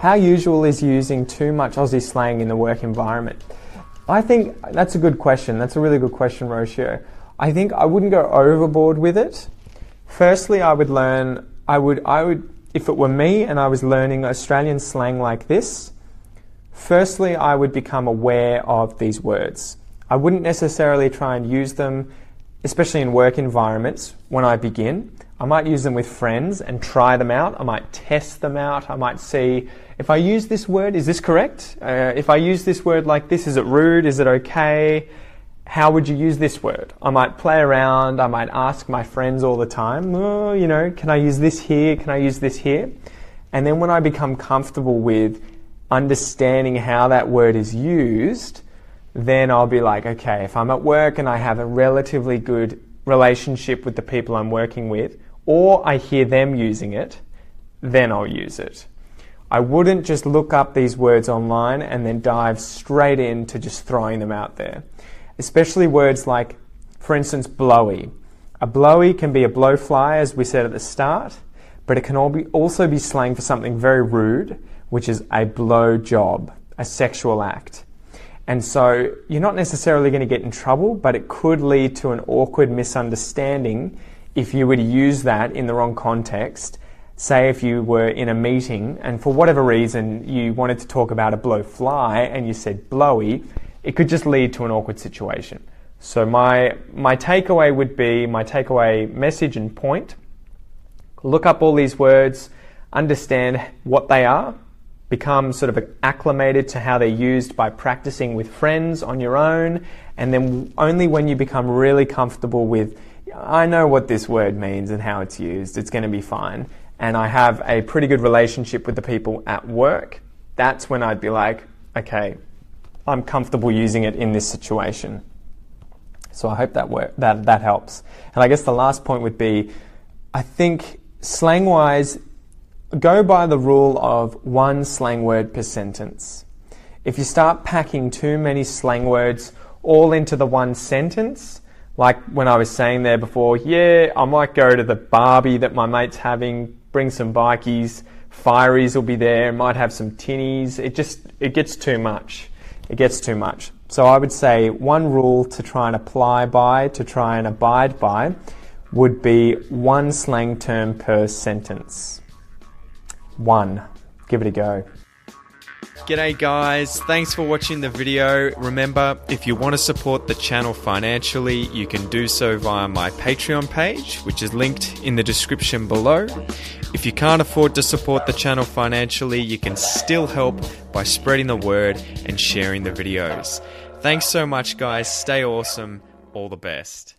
How usual is using too much Aussie slang in the work environment? I think that's a good question. That's a really good question, Rocio. I think I wouldn't go overboard with it. Firstly, I would learn, I would, I would, if it were me and I was learning Australian slang like this, firstly, I would become aware of these words. I wouldn't necessarily try and use them, especially in work environments, when I begin. I might use them with friends and try them out. I might test them out. I might see if I use this word, is this correct? Uh, if I use this word like this, is it rude? Is it okay? How would you use this word? I might play around. I might ask my friends all the time, oh, you know, can I use this here? Can I use this here? And then when I become comfortable with understanding how that word is used, then I'll be like, okay, if I'm at work and I have a relatively good relationship with the people I'm working with, or I hear them using it, then I'll use it. I wouldn't just look up these words online and then dive straight into just throwing them out there. Especially words like, for instance, blowy. A blowy can be a blowfly, as we said at the start, but it can also be slang for something very rude, which is a blow job, a sexual act. And so you're not necessarily going to get in trouble, but it could lead to an awkward misunderstanding if you were to use that in the wrong context. Say if you were in a meeting and for whatever reason you wanted to talk about a blow fly and you said blowy, it could just lead to an awkward situation. So my my takeaway would be my takeaway message and point. Look up all these words, understand what they are, become sort of acclimated to how they're used by practicing with friends on your own, and then only when you become really comfortable with I know what this word means and how it's used. It's going to be fine. And I have a pretty good relationship with the people at work. That's when I'd be like, okay, I'm comfortable using it in this situation. So I hope that work, that that helps. And I guess the last point would be, I think slang wise, go by the rule of one slang word per sentence. If you start packing too many slang words all into the one sentence, like when I was saying there before, yeah, I might go to the Barbie that my mate's having, bring some bikies, fireys will be there, might have some tinnies. It just it gets too much. It gets too much. So I would say one rule to try and apply by, to try and abide by, would be one slang term per sentence. One. Give it a go. G'day guys, thanks for watching the video. Remember, if you want to support the channel financially, you can do so via my Patreon page, which is linked in the description below. If you can't afford to support the channel financially, you can still help by spreading the word and sharing the videos. Thanks so much guys, stay awesome, all the best.